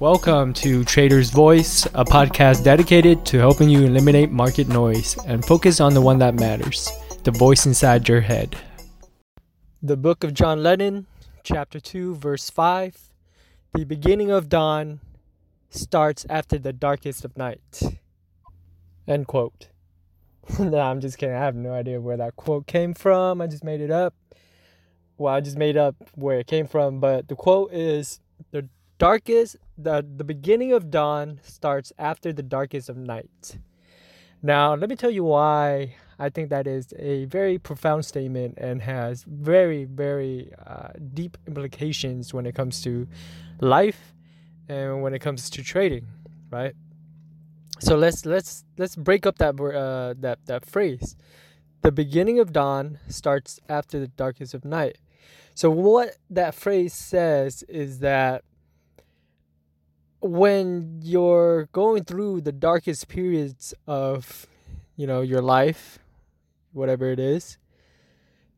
Welcome to Trader's Voice, a podcast dedicated to helping you eliminate market noise and focus on the one that matters the voice inside your head. The Book of John Lennon, Chapter 2, Verse 5 The beginning of dawn starts after the darkest of night. End quote. no, I'm just kidding. I have no idea where that quote came from. I just made it up. Well, I just made up where it came from, but the quote is darkest the the beginning of dawn starts after the darkest of night. Now, let me tell you why I think that is a very profound statement and has very very uh, deep implications when it comes to life and when it comes to trading, right? So let's let's let's break up that uh, that that phrase. The beginning of dawn starts after the darkest of night. So what that phrase says is that when you're going through the darkest periods of you know your life whatever it is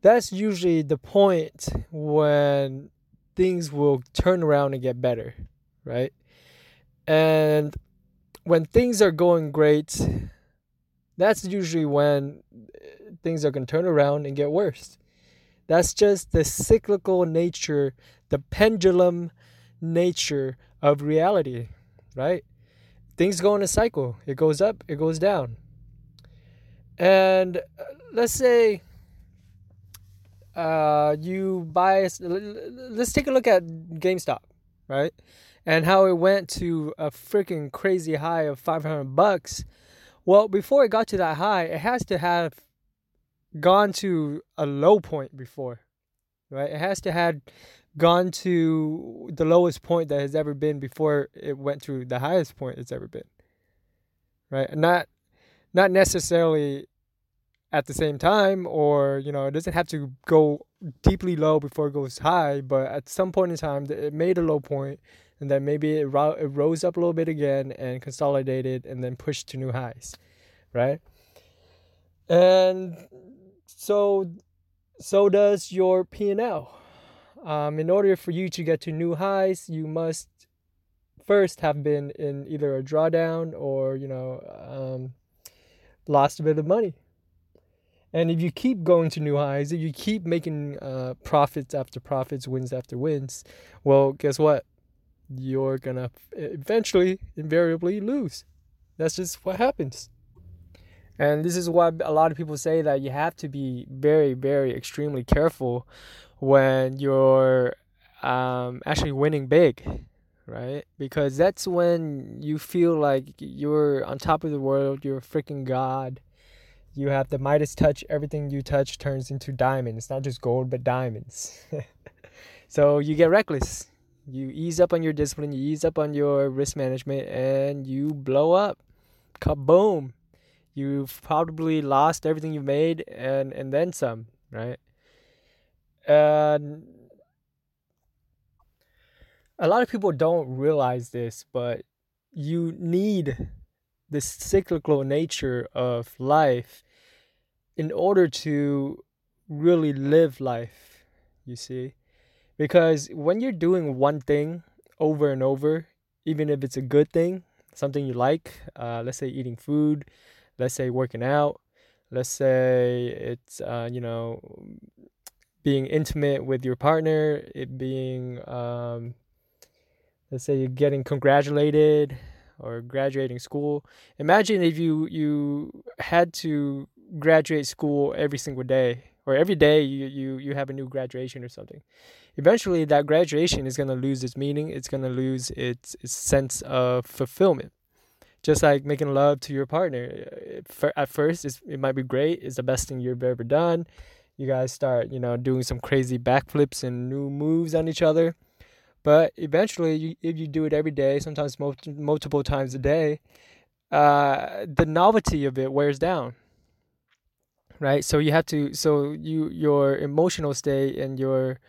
that's usually the point when things will turn around and get better right? And when things are going great that's usually when uh, things are going to turn around and get worse. That's just the cyclical nature the pendulum nature of reality, right? Things go in a cycle. It goes up, it goes down. And uh, let's say uh, you buy, let's take a look at GameStop, right? And how it went to a freaking crazy high of 500 bucks. Well, before it got to that high, it has to have gone to a low point before, right? It has to have gone to the lowest point that has ever been before it went to the highest point it's ever been right? Not not necessarily at the same time or you know it doesn't have to go deeply low before it goes high but at some point in time it made a low point and then maybe it, ro- it rose up a little bit again and consolidated and then pushed to new highs right? And so so does your p&l um, in order for you to get to new highs, you must first have been in either a drawdown or you know um, lost a bit of money. And if you keep going to new highs, if you keep making uh, profits after profits, wins after wins, well, guess what? You're gonna eventually, invariably lose. That's just what happens. And this is why a lot of people say that you have to be very, very extremely careful when you're um, actually winning big, right? Because that's when you feel like you're on top of the world, you're a freaking god. You have the Midas touch, everything you touch turns into diamonds. It's not just gold, but diamonds. so you get reckless. You ease up on your discipline, you ease up on your risk management, and you blow up. Kaboom! You've probably lost everything you've made and, and then some, right? And a lot of people don't realize this, but you need the cyclical nature of life in order to really live life, you see? Because when you're doing one thing over and over, even if it's a good thing, something you like, uh, let's say eating food, let's say working out, let's say it's, uh, you know, being intimate with your partner, it being, um, let's say, you're getting congratulated or graduating school. Imagine if you you had to graduate school every single day or every day you you you have a new graduation or something. Eventually, that graduation is gonna lose its meaning. It's gonna lose its, its sense of fulfillment. Just like making love to your partner. At first, it might be great. It's the best thing you've ever done you guys start, you know, doing some crazy backflips and new moves on each other. But eventually, you, if you do it every day, sometimes multiple times a day, uh, the novelty of it wears down. Right. So you have to. So you your emotional state and your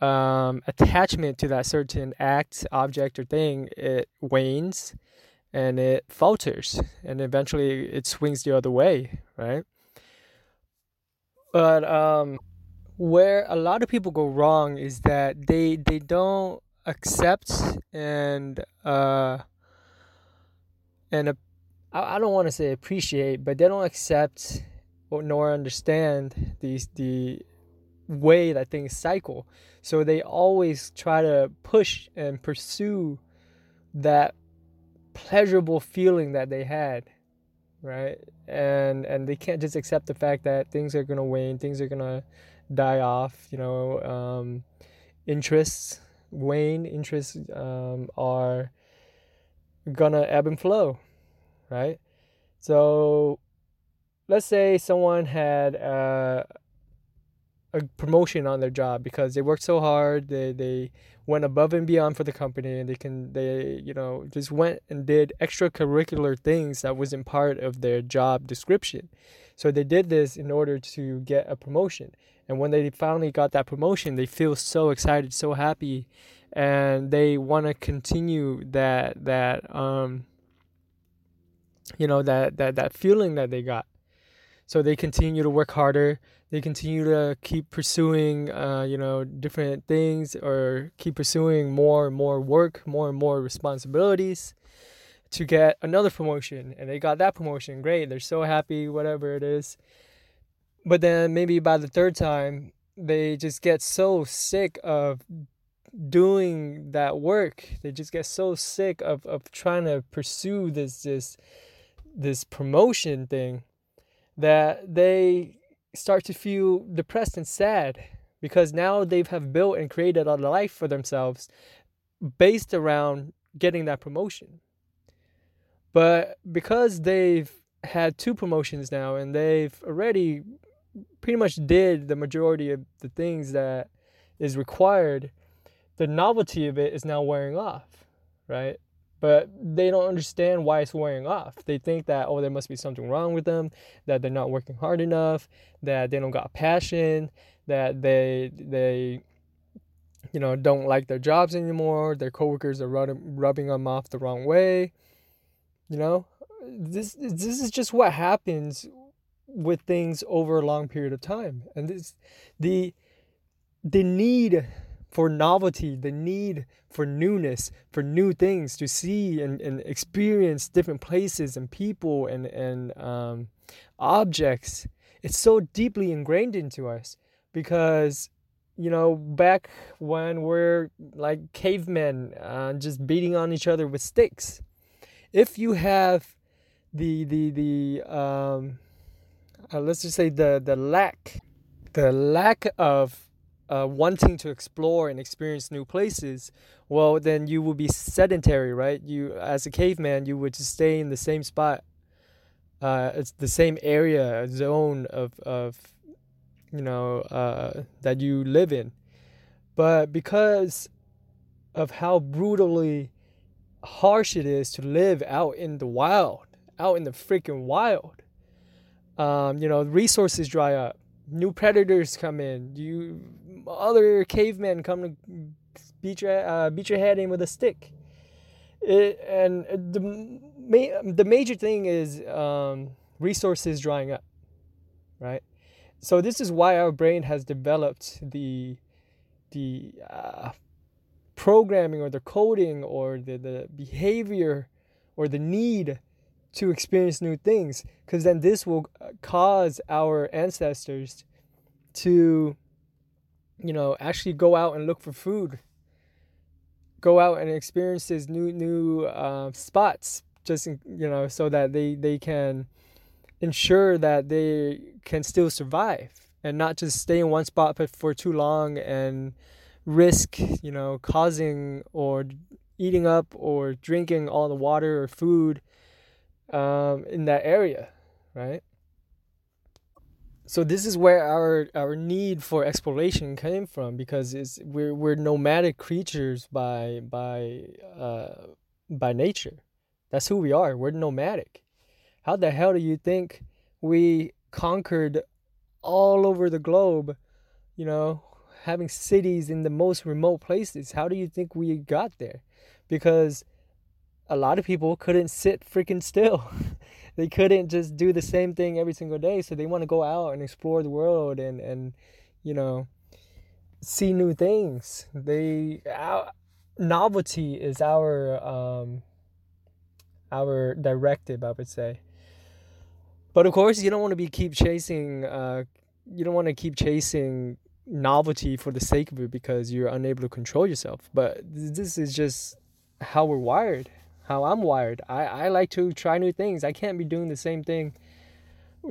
um, attachment to that certain act, object, or thing it wanes, and it falters, and eventually it swings the other way. Right. But um, where a lot of people go wrong is that they they don't accept and uh and I don't want to say appreciate, but they don't accept or nor understand these the way that things cycle. So they always try to push and pursue that pleasurable feeling that they had, right? And and they can't just accept the fact that things are gonna wane, things are gonna die off. You know, um, interests wane, interests um, are gonna ebb and flow, right? So let's say someone had uh, a promotion on their job because they worked so hard, they they went above and beyond for the company, and they can they you know just went and did extracurricular things that wasn't part of their job description. So they did this in order to get a promotion. And when they finally got that promotion, they feel so excited, so happy, and they want to continue that that um you know that that that feeling that they got. So they continue to work harder. They continue to keep pursuing, uh, you know, different things or keep pursuing more and more work, more and more responsibilities to get another promotion. And they got that promotion. Great. They're so happy, whatever it is. But then maybe by the third time, they just get so sick of doing that work. They just get so sick of, of trying to pursue this this this promotion thing that they start to feel depressed and sad because now they have have built and created a life for themselves based around getting that promotion. But because they've had two promotions now and they've already pretty much did the majority of the things that is required, the novelty of it is now wearing off, right? But they don't understand why it's wearing off. They think that oh, there must be something wrong with them, that they're not working hard enough, that they don't got passion, that they they you know don't like their jobs anymore. Their coworkers are rubbing rubbing them off the wrong way. You know, this this is just what happens with things over a long period of time, and this the the need for novelty, the need for newness, for new things to see and, and experience different places and people and, and um, objects. It's so deeply ingrained into us because, you know, back when we're like cavemen, uh, just beating on each other with sticks, if you have the, the, the, um, uh, let's just say the, the lack, the lack of uh, wanting to explore and experience new places, well, then you will be sedentary, right? You, as a caveman, you would just stay in the same spot. Uh, it's the same area, zone of, of you know, uh, that you live in. But because of how brutally harsh it is to live out in the wild, out in the freaking wild, um, you know, resources dry up, new predators come in, you other cavemen come to beat your uh, beat your head in with a stick. It, and the ma- the major thing is um, resources drying up, right? So this is why our brain has developed the the uh, programming or the coding or the, the behavior or the need to experience new things because then this will uh, cause our ancestors to you know, actually go out and look for food. Go out and experience these new new uh, spots, just you know, so that they they can ensure that they can still survive and not just stay in one spot for too long and risk, you know, causing or eating up or drinking all the water or food um, in that area, right? So this is where our our need for exploration came from because it's we're we're nomadic creatures by by uh by nature. That's who we are. We're nomadic. How the hell do you think we conquered all over the globe, you know, having cities in the most remote places? How do you think we got there? Because a lot of people couldn't sit freaking still. they couldn't just do the same thing every single day. So they want to go out and explore the world and, and you know, see new things. They, novelty is our um, our directive, I would say. But of course, you don't want to be keep chasing. Uh, you don't want to keep chasing novelty for the sake of it because you're unable to control yourself. But this is just how we're wired, how I'm wired. I, I like to try new things. I can't be doing the same thing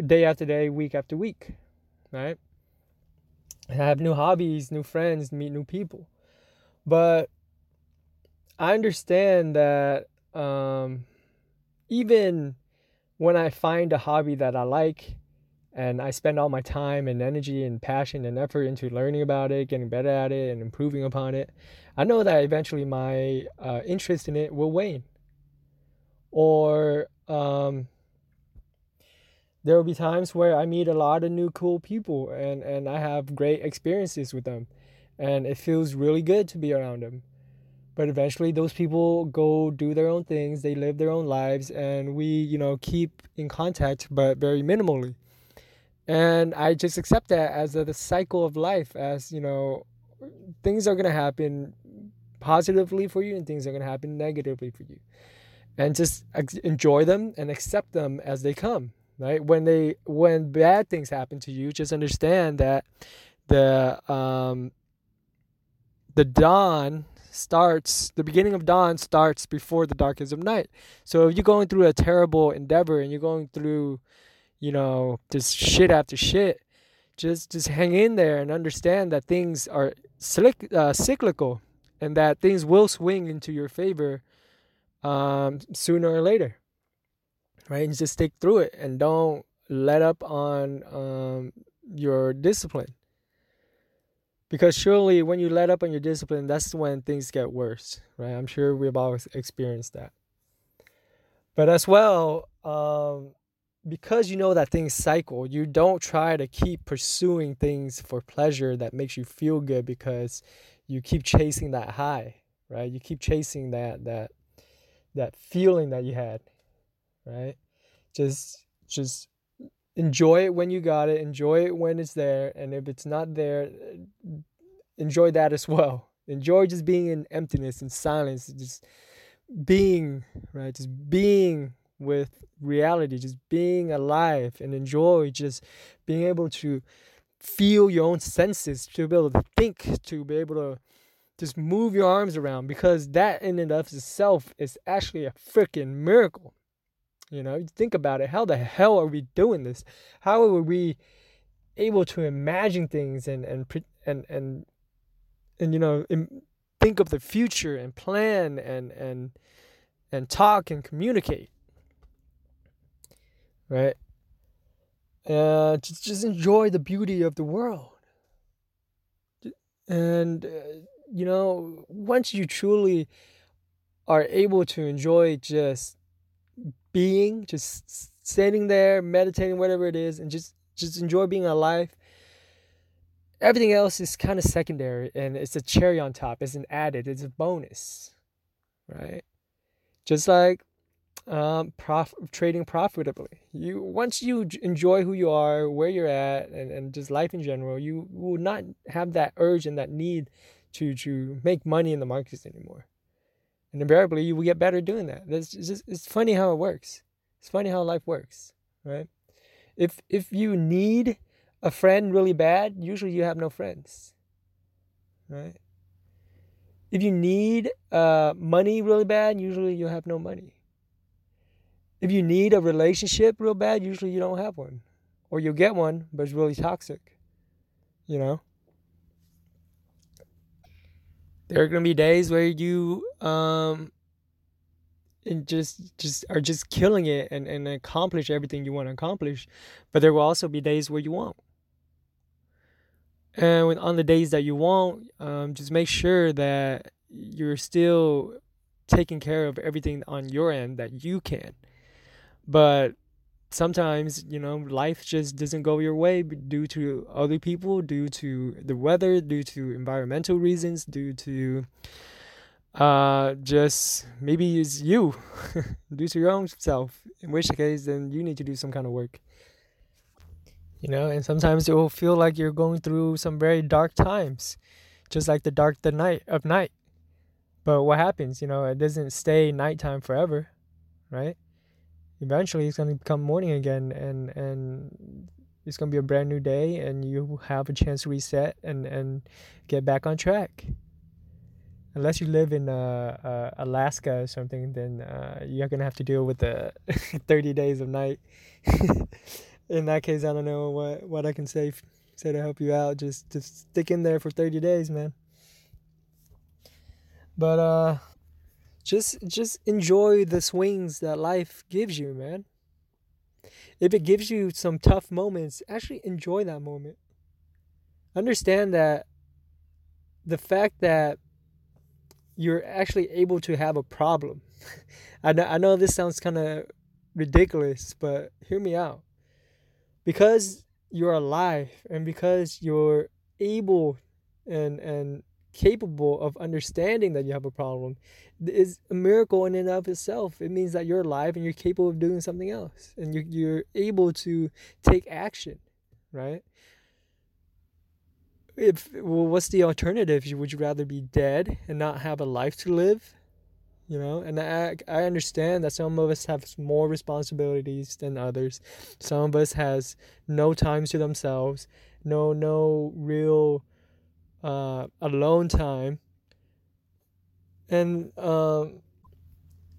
day after day, week after week, right? I have new hobbies, new friends, meet new people. But I understand that um, even when I find a hobby that I like and I spend all my time and energy and passion and effort into learning about it, getting better at it, and improving upon it, I know that eventually my uh, interest in it will wane. Or um, there will be times where I meet a lot of new cool people and, and I have great experiences with them. And it feels really good to be around them. But eventually, those people go do their own things, they live their own lives, and we, you know, keep in contact, but very minimally. And I just accept that as a, the cycle of life, as, you know, things are going to happen positively for you and things are going to happen negatively for you. And just enjoy them and accept them as they come right? When they when bad things happen to you just understand that the um the dawn starts the beginning of dawn starts before the darkness of night. So if you're going through a terrible endeavor and you're going through you know just shit after shit just just hang in there and understand that things are uh, cyclical and that things will swing into your favor um, sooner or later right? And just stick through it and don't let up on um, your discipline. Because surely when you let up on your discipline, that's when things get worse, right? I'm sure we've all experienced that. But as well, um, because you know that things cycle, you don't try to keep pursuing things for pleasure that makes you feel good because you keep chasing that high, right? You keep chasing that that that feeling that you had right? Just just enjoy it when you got it, enjoy it when it's there, and if it's not there, uh, enjoy that as well. Enjoy just being in emptiness and silence, just being, right? Just being with reality, just being alive and enjoy just being able to feel your own senses, to be able to think, to be able to just move your arms around because that in and of itself is actually a freaking miracle. You know, think about it. How the hell are we doing this? How are we able to imagine things and and and and and you know think of the future and plan and and and talk and communicate, right? Uh, just just enjoy the beauty of the world. And uh, you know, once you truly are able to enjoy just being, just standing there, meditating, whatever it is, and just just enjoy being alive. Everything else is kind of secondary, and it's a cherry on top. It's an added. It's a bonus, right? Just like um, prof- trading profitably. You once you enjoy who you are, where you're at, and, and just life in general, you will not have that urge and that need to to make money in the markets anymore and invariably you will get better doing that. It's just it's funny how it works. It's funny how life works, right? If if you need a friend really bad, usually you have no friends, right? If you need uh, money really bad, usually you have no money. If you need a relationship real bad, usually you don't have one, or you'll get one, but it's really toxic. You know. There are gonna be days where you um and just just are just killing it and, and accomplish everything you want to accomplish. But there will also be days where you won't. And when, on the days that you won't, um, just make sure that you're still taking care of everything on your end that you can. But sometimes you know life just doesn't go your way due to other people due to the weather due to environmental reasons due to uh just maybe it's you due to your own self in which case then you need to do some kind of work you know and sometimes it will feel like you're going through some very dark times just like the dark the night of night But what happens? You know, it doesn't stay nighttime forever, right? Eventually, it's gonna become morning again, and and it's gonna be a brand new day, and you have a chance to reset and and get back on track. Unless you live in uh, uh, Alaska or something, then uh, you're gonna have to deal with the 30 days of night. in that case, I don't know what what I can say say to help you out. Just just stick in there for 30 days, man. But uh just just enjoy the swings that life gives you, man. If it gives you some tough moments, actually enjoy that moment. Understand that the fact that you're actually able to have a problem. I know, I know this sounds kind of ridiculous, but hear me out. Because you're alive and because you're able and and capable of understanding that you have a problem is a miracle in and of itself. It means that you're alive and you're capable of doing something else and you're, you're able to take action, right? If well, what's the alternative? Would you rather be dead and not have a life to live? You know, and I I understand that some of us have more responsibilities than others. Some of us has no time to themselves, no no real uh, alone time. And um,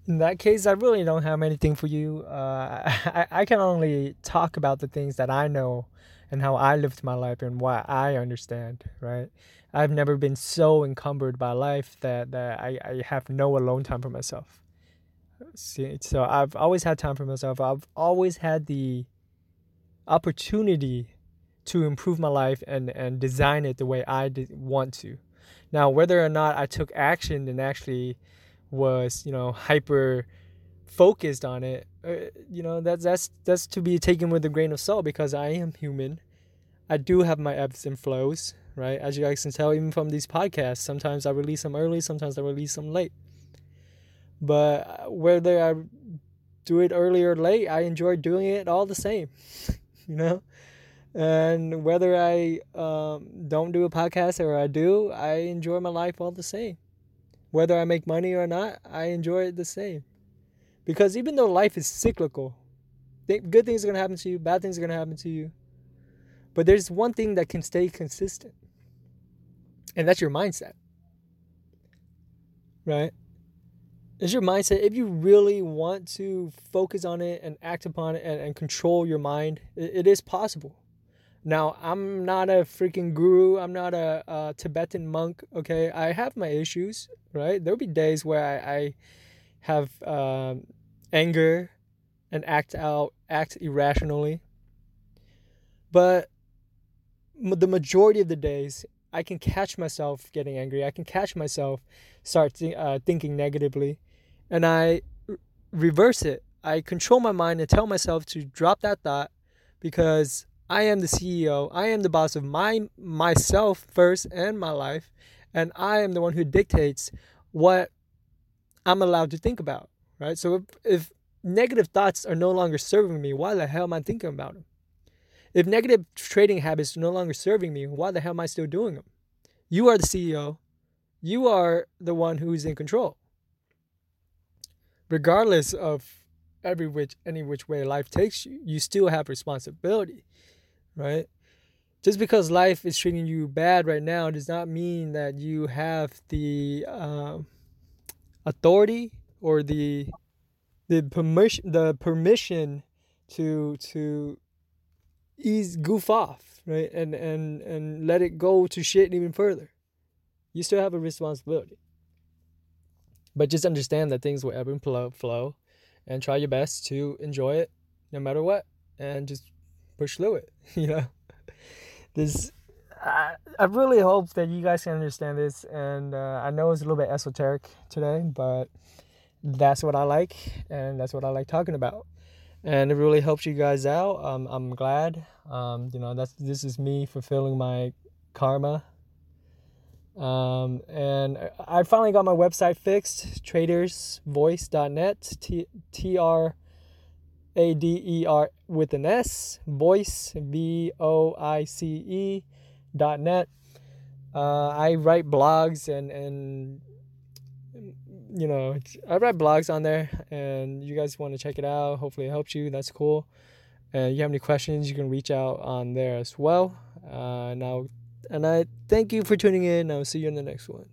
in that case, I really don't have anything for you. Uh, I, I can only talk about the things that I know and how I lived my life and what I understand, right? I've never been so encumbered by life that, that I, I have no alone time for myself. See, so I've always had time for myself. I've always had the opportunity to improve my life and and design it the way I want to. Now, whether or not I took action and actually was, you know, hyper focused on it, uh, you know, that's that's that's to be taken with a grain of salt because I am human. I do have my ebbs and flows, right? As you guys can tell, even from these podcasts, sometimes I release them early, sometimes I release them late. But uh, whether I do it early or late, I enjoy doing it all the same, you know and whether I um, don't do a podcast or I do, I enjoy my life all the same. Whether I make money or not, I enjoy it the same. Because even though life is cyclical, good things are going to happen to you, bad things are going to happen to you. But there's one thing that can stay consistent, and that's your mindset. Right? It's your mindset. If you really want to focus on it and act upon it and, and control your mind, it, it is possible. Now, I'm not a freaking guru. I'm not a, a, Tibetan monk. Okay, I have my issues. Right, there'll be days where I, I have um, anger and act out, act irrationally. But the majority of the days, I can catch myself getting angry. I can catch myself start th- uh, thinking negatively, and I r- reverse it. I control my mind and tell myself to drop that thought because I am the CEO. I am the boss of my myself first and my life, and I am the one who dictates what I'm allowed to think about. Right. So if, if negative thoughts are no longer serving me, why the hell am I thinking about them? If negative trading habits are no longer serving me, why the hell am I still doing them? You are the CEO. You are the one who's in control. Regardless of every which any which way life takes you, you still have responsibility right? Just because life is treating you bad right now does not mean that you have the uh, authority or the the permission the permission to to ease goof off, right? And and and let it go to shit even further. You still have a responsibility. But just understand that things will ebb and flow, and try your best to enjoy it no matter what, and just push through it. You know, this. I, I really hope that you guys can understand this, and uh, I know it's a little bit esoteric today, but that's what I like, and that's what I like talking about, and it really helps you guys out. Um, I'm glad. Um, you know, that's this is me fulfilling my karma. Um, and I finally got my website fixed, tradersvoice.net, T R a D E R with an S, voice, V O I C E dot net. Uh, I write blogs and, and you know, I write blogs on there, and you guys want to check it out. Hopefully, it helps you. That's cool. And you have any questions, you can reach out on there as well. Uh, now, and I thank you for tuning in. I'll see you in the next one.